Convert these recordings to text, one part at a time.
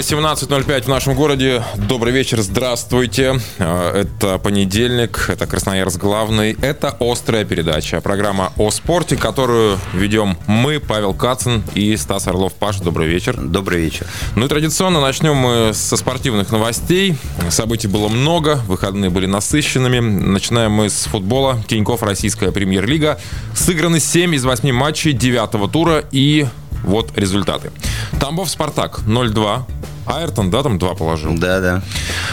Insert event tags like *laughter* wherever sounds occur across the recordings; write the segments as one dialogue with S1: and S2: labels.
S1: 18.05 в нашем городе. Добрый вечер, здравствуйте. А, это понедельник, это Красноярск главный. Это «Острая передача», программа о спорте, которую ведем мы, Павел Кацин и Стас Орлов. Паш, добрый вечер.
S2: Добрый вечер.
S1: Ну и традиционно начнем мы со спортивных новостей. Событий было много, выходные были насыщенными. Начинаем мы с футбола. Тиньков, Российская премьер-лига. Сыграны 7 из 8 матчей девятого тура и вот результаты. Тамбов Спартак 0-2. Айртон, да, там два положил?
S2: Да, да.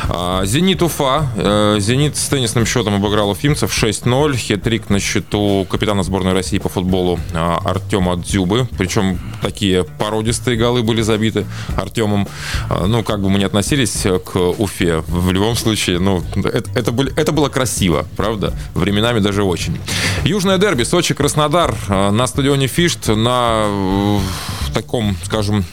S1: А, Зенит Уфа. Э, Зенит с теннисным счетом обыграл уфимцев 6-0. Хетрик на счету капитана сборной России по футболу а, Артема Дзюбы. Причем такие породистые голы были забиты Артемом. А, ну, как бы мы ни относились к Уфе, в любом случае, ну, это, это, были, это было красиво, правда? Временами даже очень. Южное дерби, Сочи-Краснодар на стадионе Фишт на таком, скажем,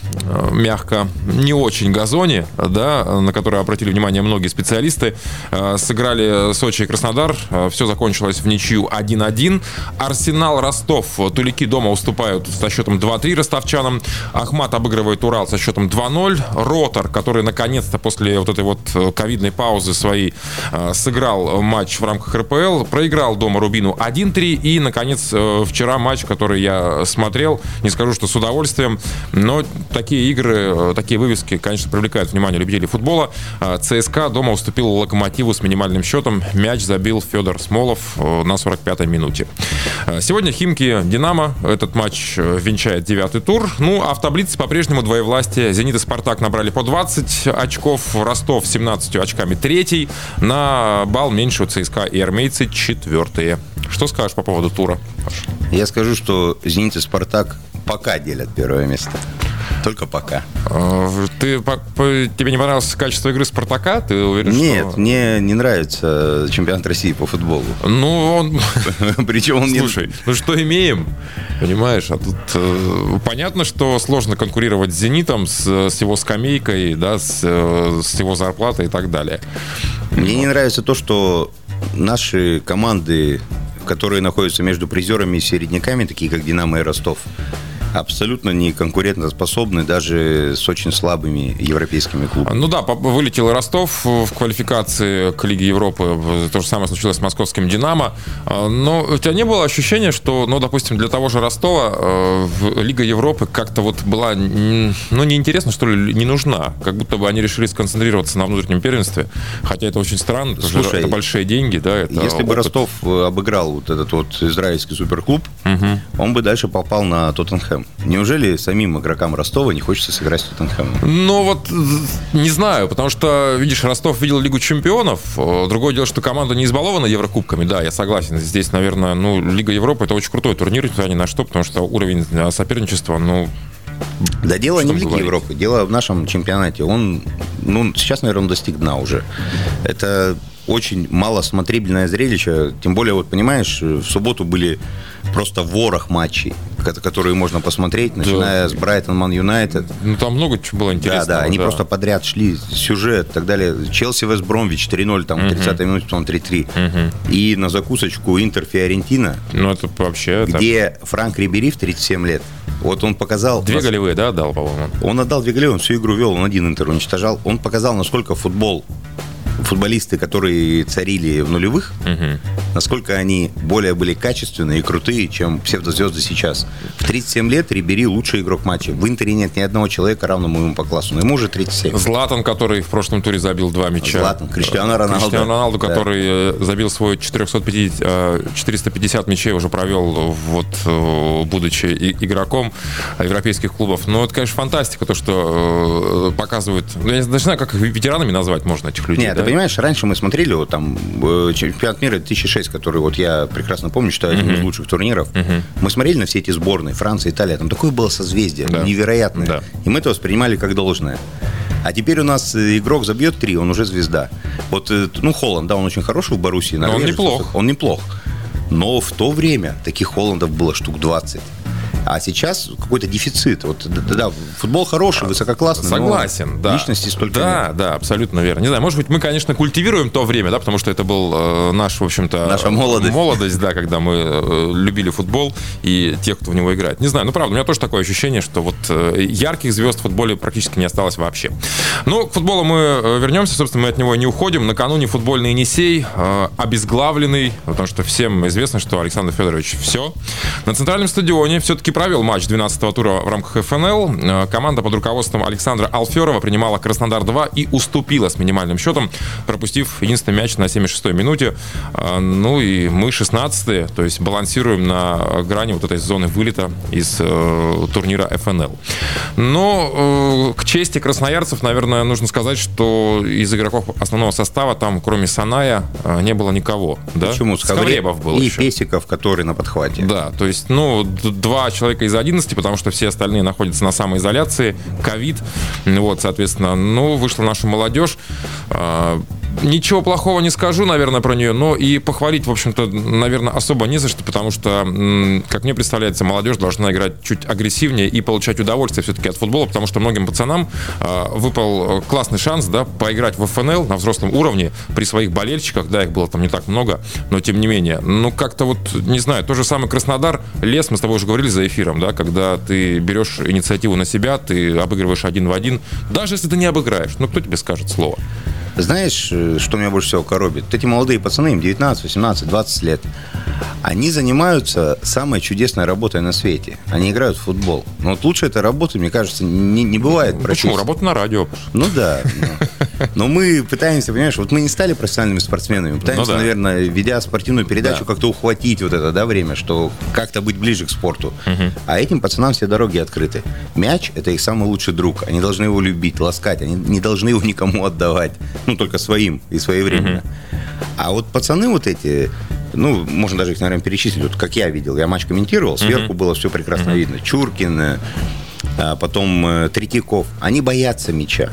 S1: мягко, не очень газоне, да, на который обратили внимание многие специалисты. Э, сыграли Сочи и Краснодар. Э, Все закончилось в ничью 1-1. Арсенал Ростов. Тулики дома уступают со счетом 2-3 ростовчанам. Ахмат обыгрывает Урал со счетом 2-0. Ротор, который наконец-то после вот этой вот э, ковидной паузы своей сыграл матч в рамках РПЛ, проиграл дома Рубину 1-3. И, наконец, вчера матч, который я смотрел, не скажу, что с удовольствием, но такие игры, такие вывески, конечно, привлекает внимание любителей футбола. А, ЦСКА дома уступил Локомотиву с минимальным счетом. Мяч забил Федор Смолов э, на 45-й минуте. А, сегодня Химки Динамо. Этот матч э, венчает девятый тур. Ну, а в таблице по-прежнему двоевластие. Зенит и Спартак набрали по 20 очков. Ростов 17 очками третий. На балл меньше у ЦСКА и армейцы четвертые. Что скажешь по поводу тура?
S2: Я скажу, что Зенит и Спартак пока делят первое место. Только пока.
S1: А, ты, тебе не понравилось качество игры Спартака? Ты уверен,
S2: Нет, что... мне не нравится чемпионат России по футболу.
S1: Ну, он... *laughs*
S2: Причем он...
S1: Слушай, ну что имеем? Понимаешь, а тут э, понятно, что сложно конкурировать с «Зенитом», с, с его скамейкой, да, с, э, с его зарплатой и так далее.
S2: Мне не нравится то, что наши команды, которые находятся между призерами и середняками, такие как «Динамо» и «Ростов», абсолютно не конкурентоспособны даже с очень слабыми европейскими клубами.
S1: Ну да, вылетел Ростов в квалификации к Лиге Европы. То же самое случилось с московским «Динамо». А, но у тебя не было ощущения, что, ну, допустим, для того же Ростова э, Лига Европы как-то вот была, ну, неинтересна, что ли, не нужна. Как будто бы они решили сконцентрироваться на внутреннем первенстве. Хотя это очень странно, потому Слушай, что это большие деньги, да. Это
S2: если опыт. бы Ростов э, обыграл вот этот вот израильский суперклуб, угу. он бы дальше попал на Тоттенхэм. Неужели самим игрокам Ростова не хочется сыграть с Тоттенхэмом?
S1: Ну вот, не знаю, потому что, видишь, Ростов видел Лигу чемпионов. Другое дело, что команда не избалована Еврокубками. Да, я согласен. Здесь, наверное, ну, Лига Европы это очень крутой турнир, несмотря ни на что, потому что уровень соперничества, ну,
S2: да дело не в Лиге говорить? Европы, дело в нашем чемпионате. Он, ну, сейчас, наверное, он достиг дна уже. Это очень малосмотрибельное зрелище. Тем более, вот понимаешь, в субботу были просто ворох матчей, которые можно посмотреть, начиная да. с Брайтон Ман Юнайтед.
S1: Ну, там много чего было интересного.
S2: Да, да, они да. просто подряд шли, сюжет и так далее. Челси Вест Бромвич 3-0, там, угу. 30-й минуте, потом 3-3. Угу. И на закусочку Интер Фиорентина.
S1: Ну, это вообще...
S2: Где так... Франк Рибери в 37 лет. Вот он показал...
S1: Две нас... голевые, да, отдал, по-моему?
S2: Он отдал две голевые, он всю игру вел, он один Интер уничтожал. Он показал, насколько футбол футболисты, которые царили в нулевых, угу. Насколько они более были качественные и крутые, чем псевдозвезды сейчас. В 37 лет Рибери лучший игрок матча. В Интере нет ни одного человека, равному ему по классу. Но ему уже 37.
S1: Златан, который в прошлом туре забил два мяча.
S2: Златан, Криштиану Роналду.
S1: Криштиану Роналду, да. который э, забил свой 450, 450 э, мячей, уже провел, вот, э, будучи игроком европейских клубов. Но это, конечно, фантастика, то, что показывают... Ну, я не знаю, как их ветеранами назвать можно этих людей.
S2: Нет, да? понимаешь, раньше мы смотрели вот там э, чемпионат мира 2006, который вот я прекрасно помню, что один uh-huh. из лучших турниров. Uh-huh. Мы смотрели на все эти сборные, Франция, Италия, там такое было созвездие, да. невероятное. Да. И мы это воспринимали как должное. А теперь у нас э, игрок забьет три, он уже звезда. Вот, э, ну, Холланд, да, он очень хороший в Боруссии.
S1: Но он неплох.
S2: Он неплох. Но в то время таких Холландов было штук 20. А сейчас какой-то дефицит. Вот, да, да, футбол хороший, высококлассный.
S1: Согласен, да.
S2: Личности столько
S1: Да,
S2: нет.
S1: да, абсолютно верно. Не знаю, может быть, мы, конечно, культивируем то время, да, потому что это был э, наш, в общем-то...
S2: Наша молодость.
S1: Молодость, да, когда мы э, любили футбол и тех, кто в него играет. Не знаю, ну, правда, у меня тоже такое ощущение, что вот э, ярких звезд в футболе практически не осталось вообще. Ну, к футболу мы э, вернемся, собственно, мы от него не уходим. Накануне футбольный Енисей, э, обезглавленный, потому что всем известно, что Александр Федорович все. На центральном стадионе все-таки провел матч 12-го тура в рамках ФНЛ. Э, Команда под руководством Александра Алферова принимала Краснодар-2 и уступила с минимальным счетом, пропустив единственный мяч на 76-й минуте. Э, Ну и мы 16-е, то есть балансируем на грани вот этой зоны вылета из э, турнира ФНЛ. Но э, к чести красноярцев, наверное, нужно сказать, что из игроков основного состава там, кроме Саная, э, не было никого. Да?
S2: Почему?
S1: Скавребов был
S2: И
S1: еще.
S2: Песиков, который на подхвате.
S1: Да, то есть, ну, два человека из 11, потому что все остальные находятся на самоизоляции, ковид, вот, соответственно, ну, вышла наша молодежь. Ничего плохого не скажу, наверное, про нее, но и похвалить, в общем-то, наверное, особо не за что, потому что, как мне представляется, молодежь должна играть чуть агрессивнее и получать удовольствие все-таки от футбола, потому что многим пацанам а, выпал э, классный шанс, да, поиграть в ФНЛ на взрослом уровне при своих болельщиках, да, их было там не так много, но тем не менее. Ну, как-то вот, не знаю, то же самое Краснодар, лес, мы с тобой уже говорили за эфиром, да, когда ты берешь инициативу на себя, ты обыгрываешь один в один, даже если ты не обыграешь, ну, кто тебе скажет слово?
S2: Знаешь, э, что меня больше всего коробит? Вот эти молодые пацаны, им 19, 18, 20 лет. Они занимаются самой чудесной работой на свете. Они играют в футбол. Но вот лучше этой работы, мне кажется, не, не бывает.
S1: Почему? Работа на радио.
S2: Ну да. ну. Но мы пытаемся, понимаешь, вот мы не стали профессиональными спортсменами. Пытаемся,
S1: Ну да.
S2: наверное, ведя спортивную передачу,
S1: Да.
S2: как-то ухватить вот это, да, время, что как-то быть ближе к спорту. А этим пацанам все дороги открыты. Мяч – это их самый лучший друг. Они должны его любить, ласкать. Они не должны его никому отдавать. Ну, только своим и своевременно. А вот пацаны вот эти, ну, можно даже их, наверное, перечислить. Вот как я видел, я матч комментировал, сверху было все прекрасно видно. Чуркин, э, а потом э, Третьяков. Они боятся мяча.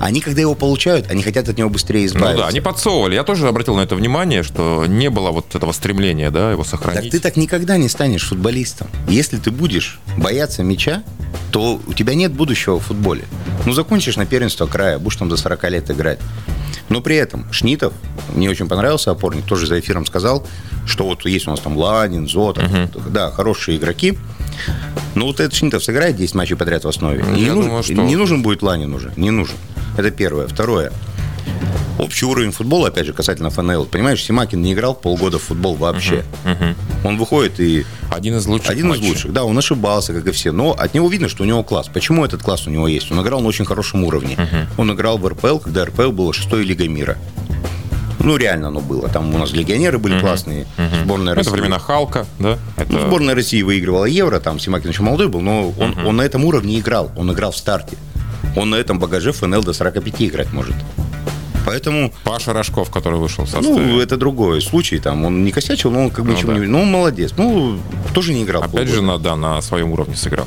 S2: Они, когда его получают, они хотят от него быстрее
S1: Ну
S2: избавиться.
S1: да, они подсовывали. Я тоже обратил на это внимание, что не было вот этого стремления, да, его
S2: Так
S1: сохранить.
S2: ты так никогда не станешь футболистом. Если ты будешь бояться мяча, то у тебя нет будущего в футболе. Ну, закончишь на первенство края, будешь там до 40 лет играть. Но при этом Шнитов, мне очень понравился опорник, тоже за эфиром сказал, что вот есть у нас там Ланин, Зотов, да, хорошие игроки. Но вот этот Шнитов сыграет 10 матчей подряд в основе.
S1: Ну,
S2: не, нужен,
S1: думаю, что-
S2: не нужен будет Ланин уже, не нужен. Это первое. Второе. Общий уровень футбола, опять же, касательно ФНЛ. Понимаешь, Симакин не играл полгода в футбол вообще. Он выходит и
S1: Один из лучших
S2: один из
S1: матчей.
S2: лучших, да, он ошибался, как и все, но от него видно, что у него класс. Почему этот класс у него есть? Он играл на очень хорошем уровне. Он играл в РПЛ, когда РПЛ было шестой Лига мира. Ну, реально оно было. Там у нас легионеры были классные. Сборная
S1: Это
S2: России.
S1: времена Халка, да? Это...
S2: Ну, сборная России выигрывала Евро, там Симакин еще молодой был, но он, он на этом уровне играл. Он играл в старте. Он на этом багаже ФНЛ до 45 играть может. Поэтому,
S1: Паша Рожков, который вышел со
S2: ну, это другой случай. Там он не косячил, но он как бы
S1: Ну,
S2: ничего
S1: да.
S2: не... Ну, он молодец. Ну, тоже не играл.
S1: Опять же, на, да, на своем уровне сыграл.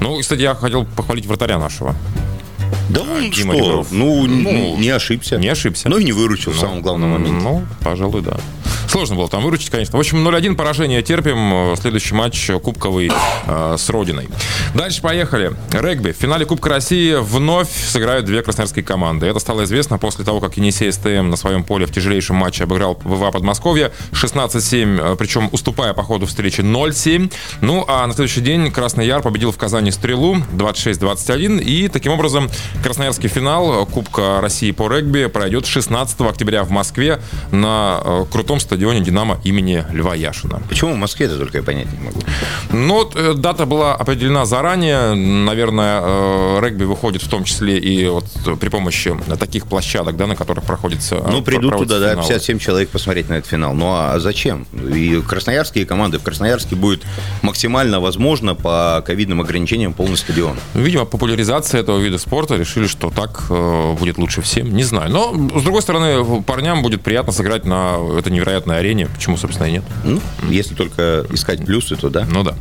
S1: Ну, кстати, я хотел похвалить вратаря нашего.
S2: Да он
S1: Дима
S2: что?
S1: Ребров.
S2: Ну,
S1: Ну,
S2: не ошибся.
S1: не ошибся.
S2: Ну и не выручил в самом главном моменте.
S1: Ну, пожалуй, да. Сложно было там выручить, конечно. В общем, 0-1 поражение терпим. Э, Следующий матч э, кубковый э, с Родиной. Дальше поехали. Регби. В финале Кубка России вновь сыграют две красноярские команды. Это стало известно после того, как Енисей СТМ на своем поле в тяжелейшем матче обыграл ВВА Подмосковье 16-7, э, причем уступая по ходу встречи 0-7. Ну, а на следующий день Красный Яр победил в Казани Стрелу 26-21. И таким образом красноярский финал Кубка России по регби пройдет 16 октября в Москве на э, крутом стадионе «Динамо» имени Льва Яшина.
S2: Почему в Москве это только я понять не могу.
S1: Ну, вот, э, дата была определена заранее. Наверное, э, регби выходит в том числе и вот при помощи таких площадок, да, на которых проходится
S2: Ну,
S1: э,
S2: придут
S1: проводятся
S2: туда, да,
S1: финалы.
S2: 57 человек посмотреть на этот финал. Ну, а зачем? И красноярские команды, в Красноярске будет максимально возможно по ковидным ограничениям полный стадион.
S1: Ну, Видимо, популяризация этого вида спорта решили, что так будет лучше всем. Не знаю. Но, с другой стороны, парням будет приятно сыграть на этой невероятной арене. Почему, собственно, и нет?
S2: Ну, если только искать плюсы, то да.
S1: Ну да.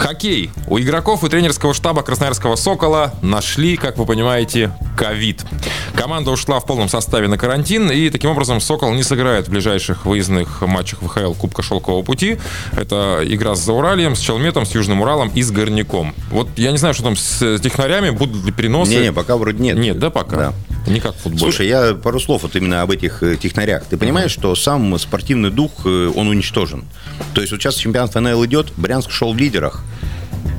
S1: Хоккей. У игроков и тренерского штаба Красноярского «Сокола» нашли, как вы понимаете, ковид. Команда ушла в полном составе на карантин, и таким образом «Сокол» не сыграет в ближайших выездных матчах ВХЛ Кубка Шелкового пути. Это игра с Зауральем, с Челметом, с Южным Уралом и с Горняком. Вот я не знаю, что там с технарями, будут ли переносы.
S2: Не-не, пока вроде нет.
S1: Нет, да, пока? Да.
S2: Не как футбол. Слушай, я пару слов вот именно об этих э, технарях. Ты понимаешь, что сам спортивный дух, э, он уничтожен. То есть вот сейчас чемпионат ФНЛ идет, Брянск шел в лидерах,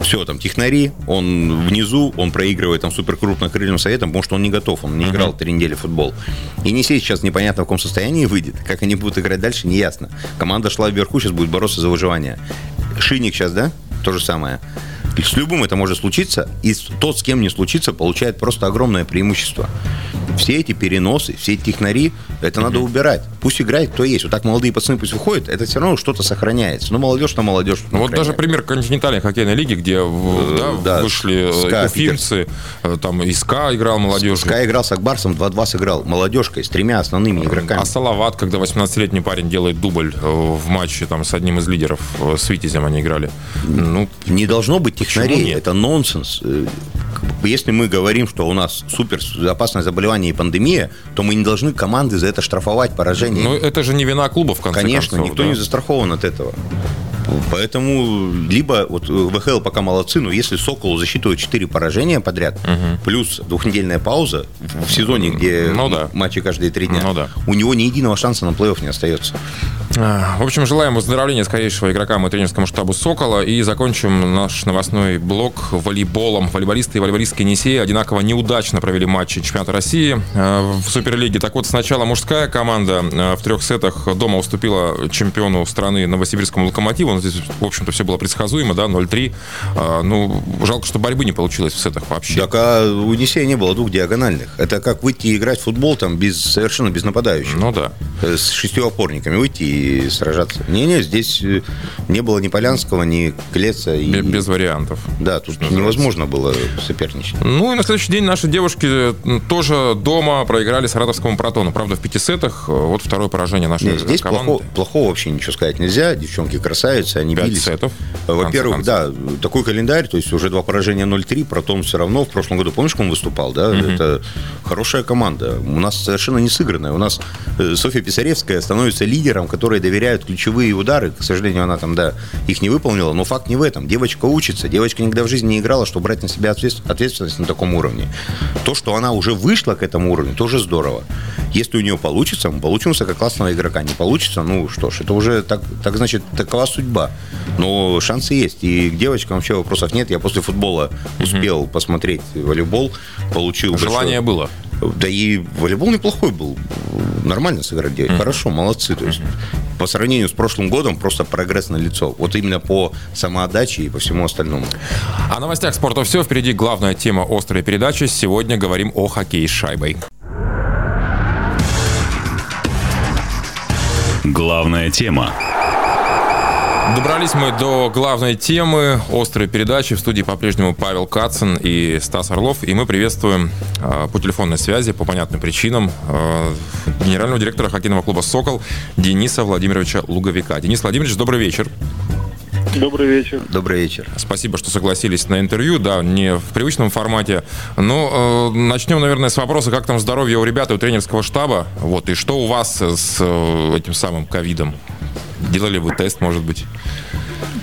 S2: все, там, технари, он внизу, он проигрывает там супер крупно крыльным советом, потому что он не готов, он не uh-huh. играл три недели в футбол. И не сейчас непонятно в каком состоянии выйдет, как они будут играть дальше, не ясно. Команда шла вверху, сейчас будет бороться за выживание. Шинник сейчас, да? То же самое. С любым это может случиться, и тот, с кем не случится, получает просто огромное преимущество все эти переносы, все эти технари, это mm-hmm. надо убирать. Пусть играет кто есть. Вот так молодые пацаны пусть выходят, это все равно что-то сохраняется. Ну, молодежь на молодежь.
S1: Ну, вот даже пример континентальной хоккейной лиги, где э, да, да, вышли э, СКА, уфимцы, э, там и СКА играл молодежь.
S2: СКА играл с Акбарсом, 2-2 сыграл. Молодежкой, с тремя основными игроками.
S1: А Салават, когда 18-летний парень делает дубль в матче там, с одним из лидеров, с Витязем они играли.
S2: Ну, не должно быть технарей, это нонсенс. Если мы говорим, что у нас супер опасное заболевание и пандемия, то мы не должны команды за это штрафовать поражение.
S1: Но это же не вина клуба, в конце
S2: Конечно,
S1: концов.
S2: никто да? не застрахован от этого. Поэтому либо вот ВХЛ пока молодцы, но если Соколу засчитывают 4 поражения подряд, угу. плюс двухнедельная пауза в сезоне, где ну, да. матчи каждые три дня, ну, да. у него ни единого шанса на плей-офф не остается.
S1: А, в общем, желаем выздоровления скорейшего игрокам и тренерскому штабу Сокола. И закончим наш новостной блок волейболом. Волейболисты и волейболистки Енисеи одинаково неудачно провели матчи чемпионата России а, в Суперлиге. Так вот, сначала мужская команда а, в трех сетах дома уступила чемпиону страны Новосибирскому Локомотиву. Здесь, в общем-то, все было предсказуемо, да, 0-3. Ну, жалко, что борьбы не получилось в сетах вообще.
S2: Так, а у Енисея не было двух диагональных. Это как выйти и играть в футбол там без, совершенно без нападающих.
S1: Ну да.
S2: Э, с шестью опорниками выйти и сражаться. Не-не, здесь э, не было ни Полянского, ни Клеца.
S1: И... Без, вариантов.
S2: Да, тут невозможно было соперничать.
S1: Ну и на следующий день наши девушки тоже дома проиграли Саратовскому протону. Правда, в пяти сетах. Вот второе поражение нашей Нет,
S2: здесь команды. Плохого, плохого вообще ничего сказать нельзя. Девчонки красавицы, они Пять бились.
S1: сетов.
S2: Во-первых, да, такой календарь, то есть уже два поражения 0-3, Протон все равно в прошлом году, помнишь, он выступал, да? Угу. Это хорошая команда. У нас совершенно не сыгранная. У нас э, Софья Писаревская становится лидером, который доверяют ключевые удары. К сожалению, она там, да, их не выполнила. Но факт не в этом. Девочка учится. Девочка никогда в жизни не играла, чтобы брать на себя ответственность на таком уровне. То, что она уже вышла к этому уровню, тоже здорово. Если у нее получится, мы получим высококлассного игрока. Не получится, ну что ж, это уже так, так значит, такова судьба. Но шансы есть. И к девочкам вообще вопросов нет. Я после футбола успел угу. посмотреть волейбол, получил...
S1: Желание большое... было.
S2: Да и волейбол неплохой был. Нормально сыграть девять. Mm-hmm. Хорошо, молодцы. То есть mm-hmm. по сравнению с прошлым годом просто прогресс на лицо. Вот именно по самоотдаче и по всему остальному.
S1: О новостях спорта все. Впереди главная тема острой передачи. Сегодня говорим о хоккее с шайбой.
S3: Главная тема.
S1: Добрались мы до главной темы острой передачи. В студии по-прежнему Павел Кацин и Стас Орлов. И мы приветствуем э, по телефонной связи, по понятным причинам, э, генерального директора хоккейного клуба «Сокол» Дениса Владимировича Луговика. Денис Владимирович, добрый вечер.
S4: Добрый вечер.
S2: Добрый вечер.
S1: Спасибо, что согласились на интервью. Да, не в привычном формате. Ну, э, начнем, наверное, с вопроса, как там здоровье у ребят и у тренерского штаба. Вот, и что у вас с э, этим самым ковидом? Делали вы тест, может быть?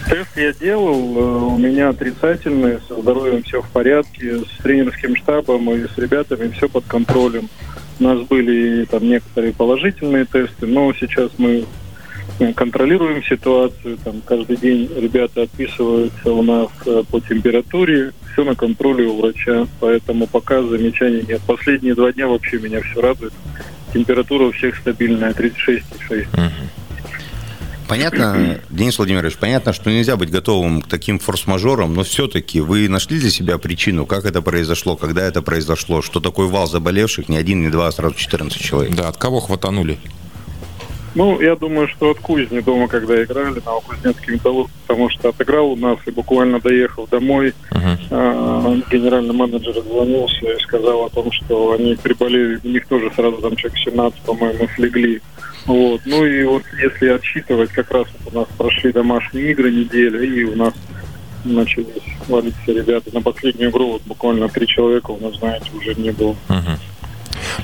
S4: Тест я делал, э, у меня отрицательный, со здоровьем все в порядке, с тренерским штабом и с ребятами все под контролем. У нас были там некоторые положительные тесты, но сейчас мы э, контролируем ситуацию. Там каждый день ребята отписываются у нас э, по температуре, все на контроле у врача, поэтому пока замечаний нет. Последние два дня вообще меня все радует. Температура у всех стабильная, 36,6. Угу.
S2: Понятно, *clears throat* Денис Владимирович, понятно, что нельзя быть готовым к таким форс-мажорам, но все-таки вы нашли для себя причину, как это произошло, когда это произошло, что такой вал заболевших, не один, не два, а сразу 14 человек?
S1: Да, от кого хватанули?
S4: Ну, я думаю, что от Кузни дома, когда играли на Кузнецкий металлург, потому что отыграл у нас и буквально доехал домой, uh-huh. э, генеральный менеджер звонился и сказал о том, что они приболели, у них тоже сразу там человек 17, по-моему, слегли. Вот. Ну и вот если отсчитывать, как раз вот у нас прошли домашние игры неделю, и у нас начались валиться ребята. На последнюю игру вот буквально три человека у нас, знаете, уже не было.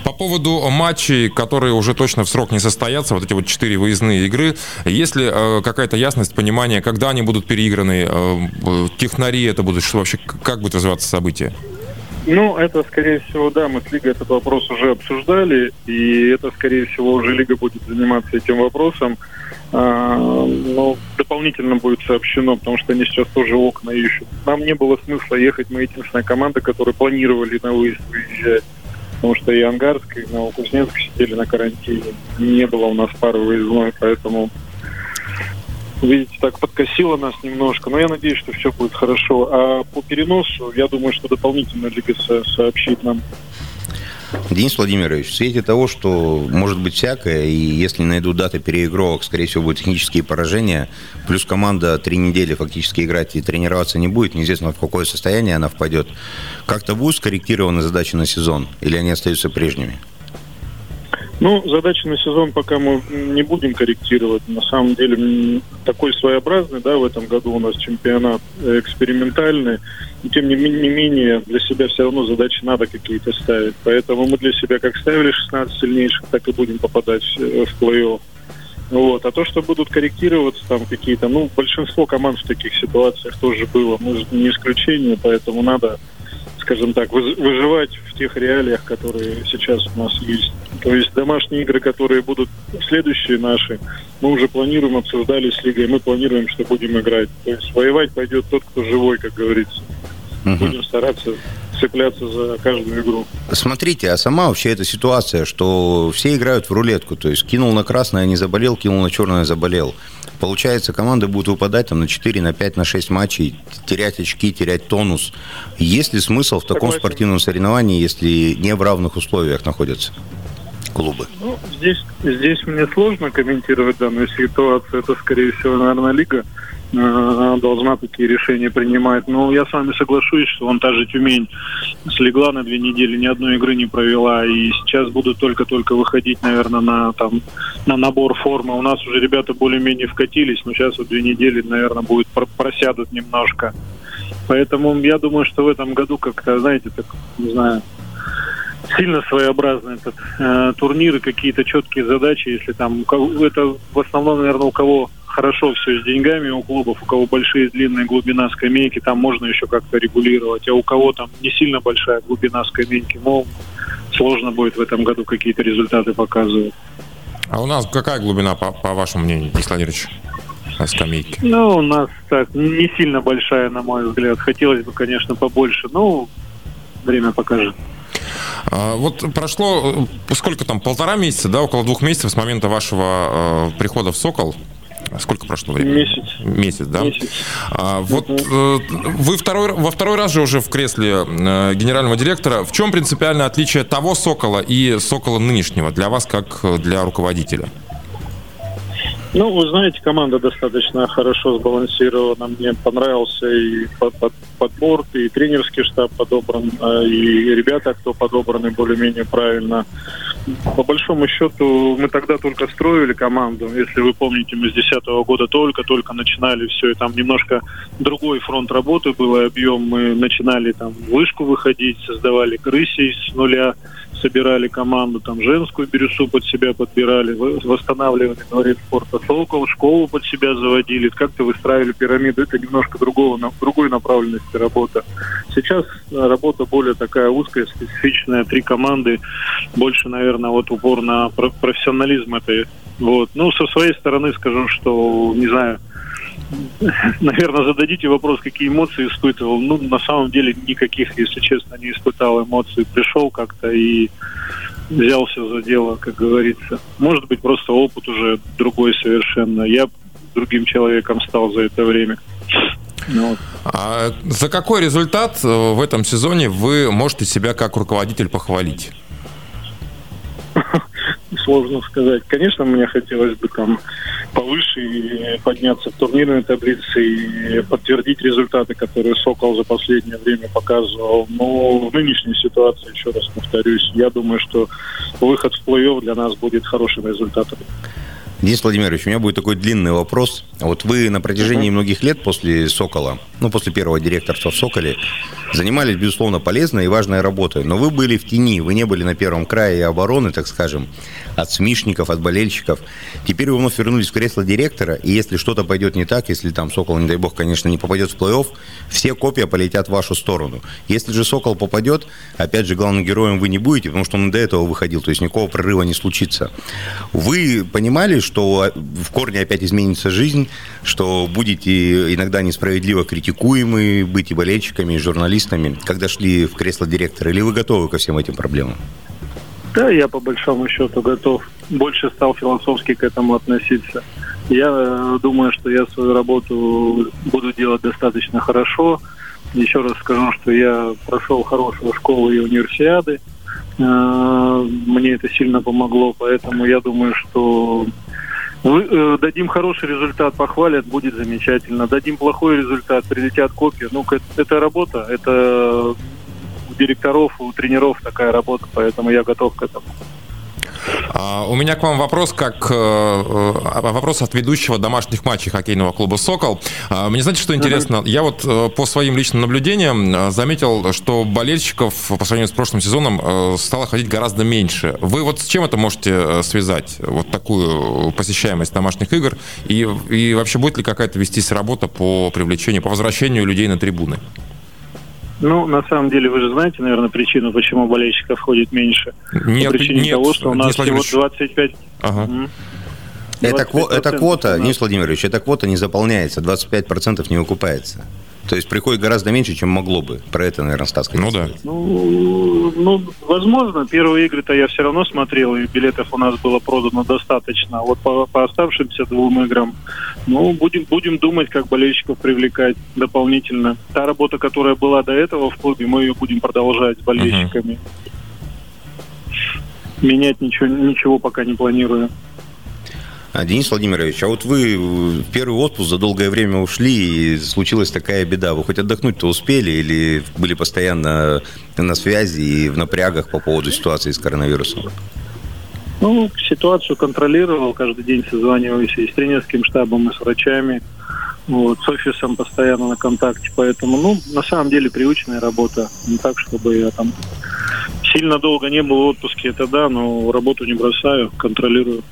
S1: По поводу матчей, которые уже точно в срок не состоятся, вот эти вот четыре выездные игры, есть ли э, какая-то ясность, понимание, когда они будут переиграны, э, технари это будут, что вообще, как будет развиваться событие?
S4: Ну, это, скорее всего, да, мы с Лигой этот вопрос уже обсуждали, и это, скорее всего, уже Лига будет заниматься этим вопросом. А, но дополнительно будет сообщено, потому что они сейчас тоже окна ищут. Нам не было смысла ехать, мы единственная команда, которая планировали на выезд выезжать. Потому что и Ангарск, и Новокузнецк сидели на карантине. Не было у нас пары выездной, поэтому видите, так подкосило нас немножко. Но я надеюсь, что все будет хорошо. А по переносу, я думаю, что дополнительно Лига сообщит нам.
S2: Денис Владимирович, в свете того, что может быть всякое, и если найдут даты переигровок, скорее всего, будут технические поражения, плюс команда три недели фактически играть и тренироваться не будет, неизвестно, в какое состояние она впадет. Как-то будут скорректированы задачи на сезон, или они остаются прежними?
S4: Ну, задачи на сезон пока мы не будем корректировать. На самом деле такой своеобразный, да, в этом году у нас чемпионат экспериментальный. Но, тем не, не менее, для себя все равно задачи надо какие-то ставить. Поэтому мы для себя как ставили 16 сильнейших, так и будем попадать в плей-офф. Вот. А то, что будут корректироваться там какие-то, ну, большинство команд в таких ситуациях тоже было. Мы не исключение, поэтому надо скажем так, выживать в тех реалиях, которые сейчас у нас есть. То есть домашние игры, которые будут следующие наши, мы уже планируем, обсуждали с Лигой, мы планируем, что будем играть. То есть воевать пойдет тот, кто живой, как говорится. Угу. Будем стараться цепляться за каждую игру.
S2: Смотрите, а сама вообще эта ситуация, что все играют в рулетку, то есть кинул на красное, не заболел, кинул на черное, заболел. Получается, команды будут выпадать там, на 4, на 5, на 6 матчей, терять очки, терять тонус. Есть ли смысл в таком Согласен. спортивном соревновании, если не в равных условиях находятся? Клубы?
S4: Ну, здесь, здесь мне сложно комментировать данную ситуацию. Это, скорее всего, наверное, лига э, должна такие решения принимать. Но я с вами соглашусь, что вон та же Тюмень слегла на две недели, ни одной игры не провела. И сейчас будут только-только выходить, наверное, на, там, на набор формы. У нас уже ребята более-менее вкатились, но сейчас вот две недели, наверное, будет просядут немножко. Поэтому я думаю, что в этом году как-то, знаете, так, не знаю, сильно своеобразный этот э, турнир и какие-то четкие задачи, если там у кого, это в основном, наверное, у кого хорошо все с деньгами у клубов, у кого большие длинные глубина скамейки, там можно еще как-то регулировать, а у кого там не сильно большая глубина скамейки, ну, сложно будет в этом году какие-то результаты показывать.
S1: А у нас какая глубина, по, по вашему мнению, Владимирович? на скамейке?
S4: Ну, у нас так не сильно большая, на мой взгляд. Хотелось бы, конечно, побольше, но время покажет.
S1: А, вот прошло, э, сколько там, полтора месяца, да, около двух месяцев с момента вашего э, прихода в «Сокол». Сколько прошло времени?
S4: Месяц.
S1: Месяц, да? Месяц. А, вот э, вы второй, во второй раз же уже в кресле генерального директора. В чем принципиальное отличие того «Сокола» и «Сокола» нынешнего для вас, как для руководителя?
S4: Ну, вы знаете, команда достаточно хорошо сбалансирована. Мне понравился и под, под, подбор, и тренерский штаб подобран, а, и ребята, кто подобраны более-менее правильно. По большому счету, мы тогда только строили команду. Если вы помните, мы с 2010 года только-только начинали все, и там немножко другой фронт работы был, и объем. Мы начинали там вышку выходить, создавали крыси с нуля собирали команду, там женскую бирюсу под себя подбирали, восстанавливали дворец спорта «Сокол», школу под себя заводили, как-то выстраивали пирамиду. Это немножко другого, другой направленности работа. Сейчас работа более такая узкая, специфичная, три команды, больше, наверное, вот упор на профессионализм этой. Вот. Ну, со своей стороны скажу, что, не знаю, *laughs* наверное, зададите вопрос, какие эмоции испытывал. Ну, на самом деле, никаких, если честно, не испытал эмоций. Пришел как-то и взялся за дело, как говорится. Может быть, просто опыт уже другой совершенно. Я другим человеком стал за это время.
S1: Ну, а за какой результат э, в этом сезоне вы можете себя как руководитель похвалить? *laughs*
S4: сложно сказать. Конечно, мне хотелось бы там повыше и подняться в турнирной таблице и подтвердить результаты, которые Сокол за последнее время показывал. Но в нынешней ситуации, еще раз повторюсь, я думаю, что выход в плей-офф для нас будет хорошим результатом.
S2: Денис Владимирович, у меня будет такой длинный вопрос. Вот вы на протяжении многих лет после «Сокола», ну, после первого директорства в «Соколе», занимались, безусловно, полезной и важной работой, но вы были в тени, вы не были на первом крае обороны, так скажем, от смешников, от болельщиков. Теперь вы вновь вернулись в кресло директора, и если что-то пойдет не так, если там «Сокол», не дай бог, конечно, не попадет в плей-офф, все копья полетят в вашу сторону. Если же «Сокол» попадет, опять же, главным героем вы не будете, потому что он до этого выходил, то есть никакого прорыва не случится. Вы понимали, что в корне опять изменится жизнь, что будете иногда несправедливо критикуемы, быть и болельщиками, и журналистами, когда шли в кресло директора, или вы готовы ко всем этим проблемам?
S4: Да, я по большому счету готов. Больше стал философски к этому относиться. Я э, думаю, что я свою работу буду делать достаточно хорошо. Еще раз скажу, что я прошел хорошую школу и универсиады. Э, мне это сильно помогло, поэтому я думаю, что э, дадим хороший результат, похвалят, будет замечательно. Дадим плохой результат, прилетят копии. Ну, это работа, это директоров, у тренеров такая работа, поэтому я готов к этому.
S1: А, у меня к вам вопрос, как э, э, вопрос от ведущего домашних матчей хоккейного клуба «Сокол». А, мне знаете, что интересно? Я вот э, по своим личным наблюдениям заметил, что болельщиков по сравнению с прошлым сезоном стало ходить гораздо меньше. Вы вот с чем это можете связать, вот такую посещаемость домашних игр? И, и вообще будет ли какая-то вестись работа по привлечению, по возвращению людей на трибуны?
S4: Ну, на самом деле, вы же знаете, наверное, причину, почему болельщиков ходит меньше.
S1: Нет,
S4: По причине
S1: нет,
S4: того, что у нас всего 25... Ага.
S2: Это, кво- это квота, Денис Владимирович, эта квота не заполняется, 25% не выкупается. То есть приходит гораздо меньше, чем могло бы. Про это, наверное, Стас
S1: Ну да.
S4: Ну, ну, возможно. Первые игры-то я все равно смотрел, и билетов у нас было продано достаточно. А вот по, по оставшимся двум играм, ну, будем, будем думать, как болельщиков привлекать дополнительно. Та работа, которая была до этого в клубе, мы ее будем продолжать с болельщиками. Uh-huh. Менять ничего, ничего пока не планирую.
S2: А, Денис Владимирович, а вот вы в первый отпуск за долгое время ушли, и случилась такая беда. Вы хоть отдохнуть-то успели или были постоянно на связи и в напрягах по поводу ситуации с коронавирусом?
S4: Ну, ситуацию контролировал, каждый день созваниваюсь и с тренерским штабом, и с врачами. Вот, с офисом постоянно на контакте, поэтому, ну, на самом деле привычная работа. Не так, чтобы я там сильно долго не был в отпуске, это да, но работу не бросаю, контролирую.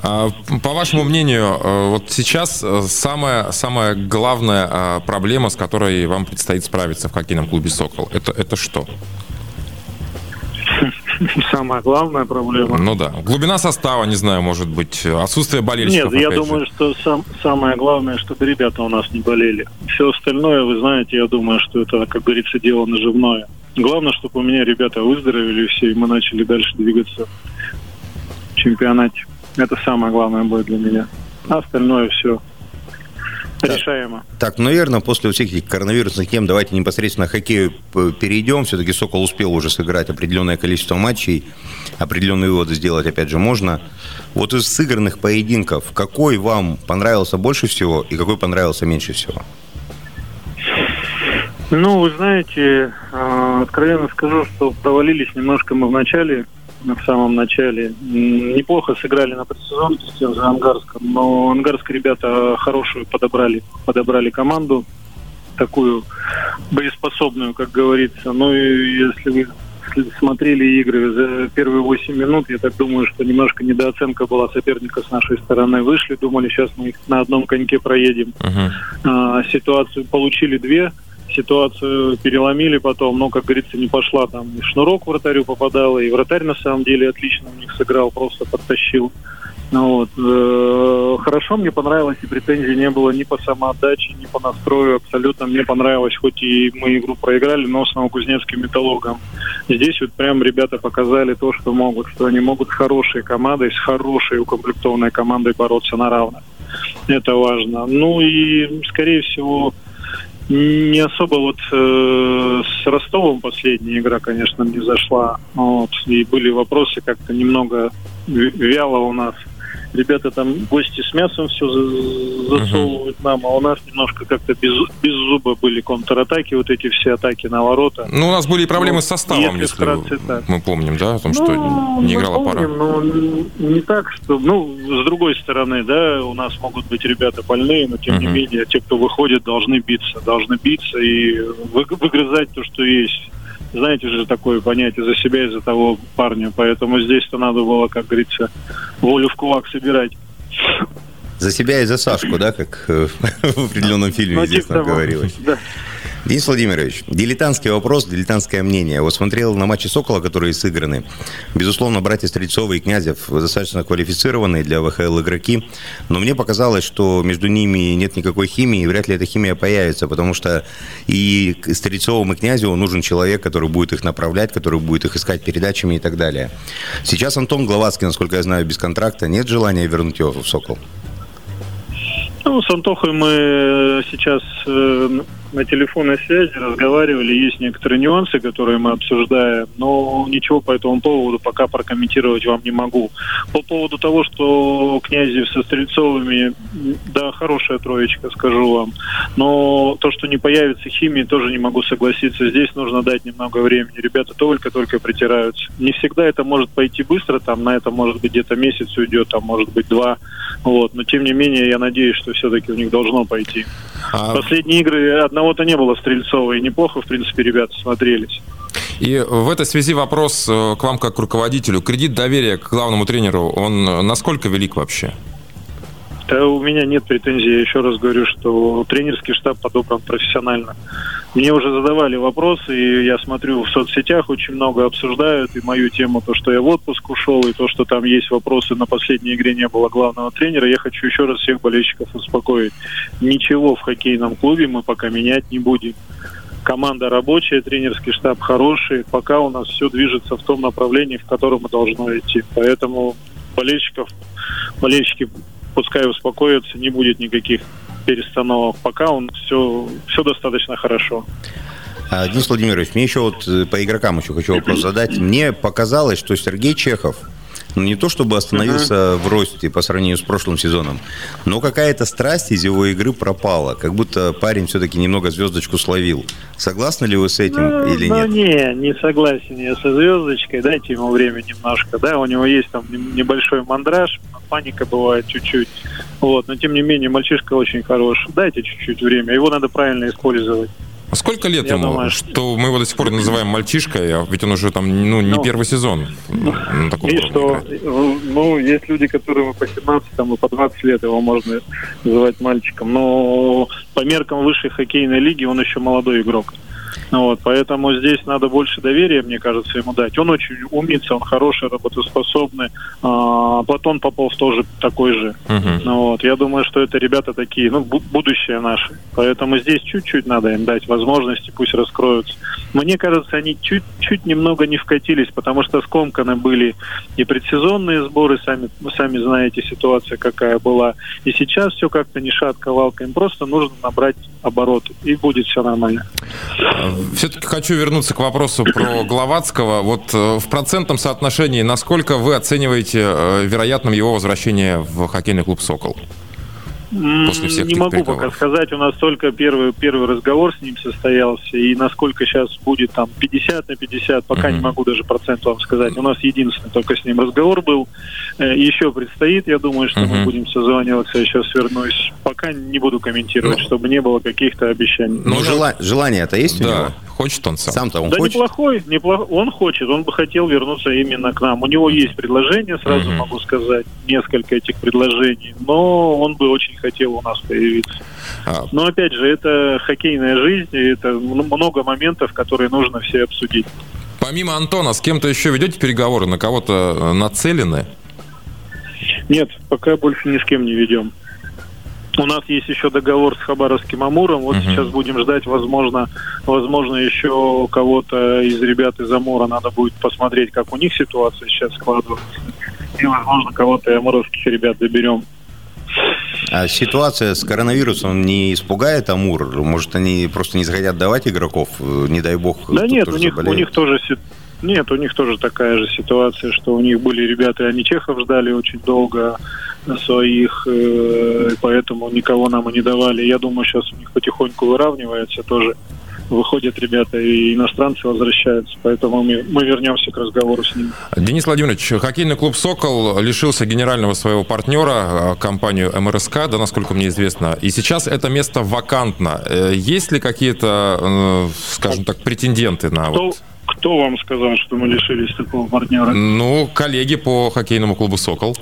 S1: А, по вашему мнению, э, вот сейчас э, самая, самая главная а, проблема, с которой вам предстоит справиться в хоккейном клубе «Сокол», это, это что? *laughs*
S4: Самая главная проблема.
S1: Ну да. Глубина состава, не знаю, может быть, отсутствие болельщиков.
S4: Нет, я думаю, же. что сам, самое главное, чтобы ребята у нас не болели. Все остальное, вы знаете, я думаю, что это, как говорится, дело наживное. Главное, чтобы у меня ребята выздоровели все, и мы начали дальше двигаться в чемпионате. Это самое главное будет для меня. А остальное все так, решаемо.
S2: Так, ну, наверное, после всех этих коронавирусных тем давайте непосредственно к хоккею перейдем. Все-таки «Сокол» успел уже сыграть определенное количество матчей. Определенные выводы сделать, опять же, можно. Вот из сыгранных поединков, какой вам понравился больше всего и какой понравился меньше всего?
S4: Ну, вы знаете, а, откровенно скажу, что провалились немножко мы в начале в самом начале. Неплохо сыграли на предсезонке с тем же Ангарском, но ангарские ребята хорошую подобрали, подобрали команду, такую боеспособную, как говорится. Ну и если вы смотрели игры за первые 8 минут, я так думаю, что немножко недооценка была соперника с нашей стороны. Вышли, думали, сейчас мы их на одном коньке проедем. Uh-huh. А, ситуацию получили две, ситуацию переломили потом, но, как говорится, не пошла там. И шнурок вратарю попадал, и вратарь на самом деле отлично у них сыграл, просто подтащил. Ну, вот. Э, хорошо, мне понравилось, и претензий не было ни по самоотдаче, ни по настрою. Абсолютно мне понравилось, хоть и мы игру проиграли, но с Новокузнецким металлургом. Здесь вот прям ребята показали то, что могут, что они могут с хорошей командой, с хорошей укомплектованной командой бороться на равных. Это важно. Ну и, скорее всего, не особо вот э, с Ростовом последняя игра, конечно, не зашла. Вот, и были вопросы как-то немного вяло у нас ребята там гости с мясом все засовывают uh-huh. нам, а у нас немножко как-то без, без зуба были контратаки, вот эти все атаки на ворота.
S1: Ну, у нас были и проблемы ну, с составом, если, если мы помним, да, о том, что ну, не играла помним, пара.
S4: Но не так, что, ну, с другой стороны, да, у нас могут быть ребята больные, но тем uh-huh. не менее, те, кто выходит, должны биться, должны биться и выгрызать то, что есть знаете же, такое понятие за себя и за того парня. Поэтому здесь-то надо было, как говорится, волю в кулак собирать.
S2: За себя и за Сашку, да, как э, *laughs* в определенном фильме ну, здесь типа говорилось. Да. Денис Владимирович, дилетантский вопрос, дилетантское мнение. Вот смотрел на матчи «Сокола», которые сыграны. Безусловно, братья Стрельцовы и Князев достаточно квалифицированные для ВХЛ игроки, но мне показалось, что между ними нет никакой химии, и вряд ли эта химия появится, потому что и Стрельцовым и Князеву нужен человек, который будет их направлять, который будет их искать передачами и так далее. Сейчас Антон Гловацкий, насколько я знаю, без контракта. Нет желания вернуть его в «Сокол»?
S4: Ну, с Антохой мы сейчас э, на телефонной связи разговаривали, есть некоторые нюансы, которые мы обсуждаем, но ничего по этому поводу пока прокомментировать вам не могу. По поводу того, что Князев со Стрельцовыми, да, хорошая троечка, скажу вам, но то, что не появится химии, тоже не могу согласиться. Здесь нужно дать немного времени. Ребята только-только притираются. Не всегда это может пойти быстро, там на это может быть где-то месяц уйдет, там может быть два, вот, но тем не менее я надеюсь, что все-таки у них должно пойти. А... Последние игры одного-то не было Стрельцова, и неплохо, в принципе, ребята смотрелись.
S1: И в этой связи вопрос э, к вам как к руководителю. Кредит доверия к главному тренеру, он насколько велик вообще?
S4: Да, у меня нет претензий. Я еще раз говорю, что тренерский штаб подобран профессионально. Мне уже задавали вопросы, и я смотрю в соцсетях, очень много обсуждают и мою тему, то, что я в отпуск ушел, и то, что там есть вопросы, на последней игре не было главного тренера. Я хочу еще раз всех болельщиков успокоить. Ничего в хоккейном клубе мы пока менять не будем. Команда рабочая, тренерский штаб хороший. Пока у нас все движется в том направлении, в котором мы должны идти. Поэтому болельщиков, болельщики пускай успокоятся, не будет никаких перестановок. Пока он все, все достаточно хорошо.
S2: А, Денис Владимирович, мне еще вот э, по игрокам еще хочу вопрос задать. Мне показалось, что Сергей Чехов не то чтобы остановился uh-huh. в росте по сравнению с прошлым сезоном, но какая-то страсть из его игры пропала. Как будто парень все-таки немного звездочку словил. Согласны ли вы с этим ну, или ну,
S4: нет? Не, не согласен я со звездочкой. Дайте ему время немножко. Да, у него есть там небольшой мандраж, паника бывает чуть-чуть. Вот, но тем не менее, мальчишка очень хорош. Дайте чуть-чуть время. Его надо правильно использовать.
S1: А сколько лет Я ему, думаю, что мы его до сих пор называем мальчишкой, а ведь он уже там, ну, не ну, первый сезон
S4: ну, и что, ну, есть люди, которым по 17, там, и по 20 лет его можно называть мальчиком, но по меркам высшей хоккейной лиги он еще молодой игрок. Вот, поэтому здесь надо больше доверия, мне кажется, ему дать. Он очень умница, он хороший, работоспособный. А, Платон Попов тоже такой же. Uh-huh. Вот, я думаю, что это ребята такие, ну, будущее наше. Поэтому здесь чуть-чуть надо им дать возможности, пусть раскроются. Мне кажется, они чуть-чуть немного не вкатились, потому что скомканы были и предсезонные сборы, сами, сами знаете, ситуация какая была. И сейчас все как-то не шатко валка. Им просто нужно набрать обороты, и будет все нормально.
S1: Все-таки хочу вернуться к вопросу про Гловацкого. Вот э, в процентном соотношении, насколько вы оцениваете э, вероятным его возвращение в хоккейный клуб «Сокол»?
S4: После всех не могу пока сказать, у нас только первый, первый разговор с ним состоялся, и насколько сейчас будет там 50 на 50, пока uh-huh. не могу даже процент вам сказать. У нас единственный только с ним разговор был. Э, еще предстоит, я думаю, что uh-huh. мы будем созваниваться, я сейчас вернусь. Пока не буду комментировать, uh-huh. чтобы не было каких-то обещаний.
S2: Ну, жела- желание-то есть да. у него?
S1: Хочет он сам?
S2: Сам-то он
S4: да
S2: хочет?
S4: неплохой, неплохой. Он хочет, он бы хотел вернуться именно к нам. У него есть предложение, сразу uh-huh. могу сказать, несколько этих предложений, но он бы очень хотел у нас появиться. А... Но опять же, это хоккейная жизнь, и это много моментов, которые нужно все обсудить.
S1: Помимо Антона, с кем-то еще ведете переговоры, на кого-то э, нацелены?
S4: Нет, пока больше ни с кем не ведем. У нас есть еще договор с Хабаровским Амуром. Вот uh-huh. сейчас будем ждать, возможно, возможно, еще кого-то из ребят из Амура надо будет посмотреть, как у них ситуация сейчас складывается. И, возможно, кого-то амуровских ребят доберем.
S2: А ситуация с коронавирусом не испугает Амур? Может, они просто не захотят давать игроков? Не дай бог.
S4: Да нет, у них, у них тоже Нет, у них тоже такая же ситуация, что у них были ребята, они чехов ждали очень долго своих, э, поэтому никого нам и не давали. Я думаю, сейчас у них потихоньку выравнивается тоже выходят ребята и иностранцы возвращаются. Поэтому мы, мы вернемся к разговору с ними.
S1: Денис Владимирович, хоккейный клуб «Сокол» лишился генерального своего партнера, э, компанию МРСК, да, насколько мне известно. И сейчас это место вакантно. Э, есть ли какие-то, э, скажем так, претенденты на...
S4: Кто, вот... кто вам сказал, что мы лишились такого партнера?
S1: Ну, коллеги по хоккейному клубу «Сокол».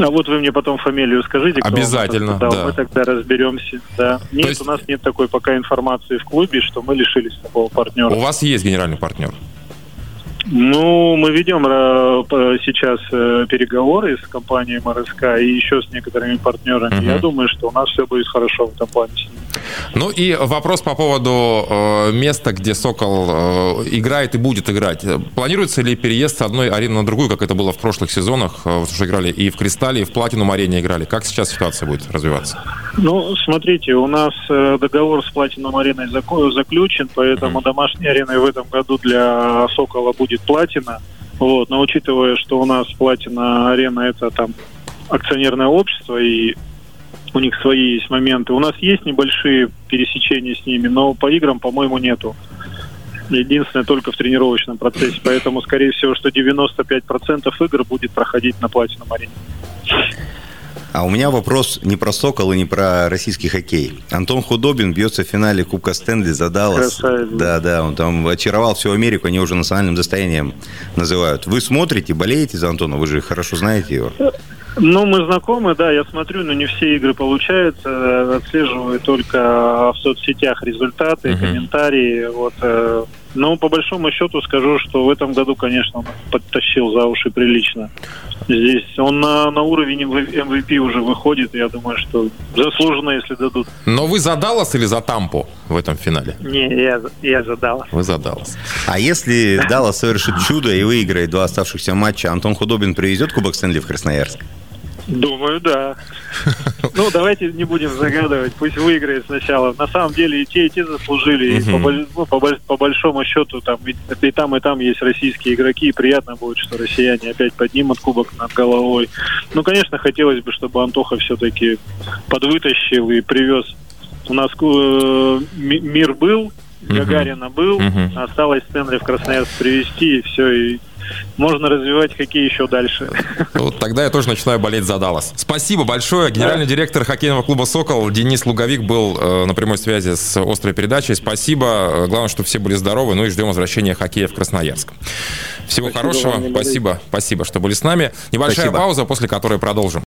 S4: А вот вы мне потом фамилию скажите.
S1: Обязательно,
S4: да. Мы тогда разберемся. Да. Нет, есть... у нас нет такой пока информации в клубе, что мы лишились такого партнера.
S1: У вас есть генеральный партнер?
S4: Ну, мы ведем э, сейчас э, переговоры с компанией МРСК и еще с некоторыми партнерами. Угу. Я думаю, что у нас все будет хорошо в этом плане.
S1: Ну и вопрос по поводу э, места, где «Сокол» играет и будет играть. Планируется ли переезд с одной арены на другую, как это было в прошлых сезонах? Вот уже играли и в «Кристалле», и в «Платинум-арене» играли. Как сейчас ситуация будет развиваться?
S4: Ну, смотрите, у нас договор с «Платинум-ареной» заключен, поэтому mm-hmm. домашней ареной в этом году для «Сокола» будет «Платина». Вот, но учитывая, что у нас «Платина-арена» — это там акционерное общество, и у них свои есть моменты. У нас есть небольшие пересечения с ними, но по играм, по-моему, нету. Единственное, только в тренировочном процессе. Поэтому, скорее всего, что 95% игр будет проходить на платином арене.
S2: А у меня вопрос не про «Сокол» и не про российский хоккей. Антон Худобин бьется в финале Кубка Стэнли за Даллас. Красавец. Да, да, он там очаровал всю Америку, они уже национальным достоянием называют. Вы смотрите, болеете за Антона, вы же хорошо знаете его.
S4: Ну, мы знакомы, да, я смотрю, но не все игры получаются. Отслеживаю только в соцсетях результаты, uh-huh. комментарии. Вот, но по большому счету скажу, что в этом году, конечно, он подтащил за уши прилично. Здесь он на, на уровень MVP уже выходит, я думаю, что заслуженно, если дадут.
S1: Но вы за Даллас или за Тампу в этом финале?
S4: Не, я, я за Даллас.
S1: Вы за Даллас.
S2: А если Даллас совершит чудо и выиграет два оставшихся матча, Антон Худобин привезет Кубок Стэнли в Красноярск?
S4: Думаю, да. *laughs* Ну, давайте не будем загадывать, пусть выиграет сначала. На самом деле и те, и те заслужили. И по, ну, по, по большому счету, там и, и там, и там есть российские игроки, и приятно будет, что россияне опять поднимут кубок над головой. Ну, конечно, хотелось бы, чтобы Антоха все-таки подвытащил и привез. У нас э, мир был, Гагарина был, осталось Стэнли в Красноярск привезти, и все, и можно развивать хоккей еще дальше. *laughs*
S1: Вот тогда я тоже начинаю болеть за Даллас. Спасибо большое. Генеральный да. директор хоккейного клуба «Сокол» Денис Луговик был э, на прямой связи с «Острой передачей». Спасибо. Главное, чтобы все были здоровы. Ну и ждем возвращения хоккея в Красноярск. Всего спасибо хорошего. Спасибо. Спасибо, что были с нами. Небольшая спасибо. пауза, после которой продолжим.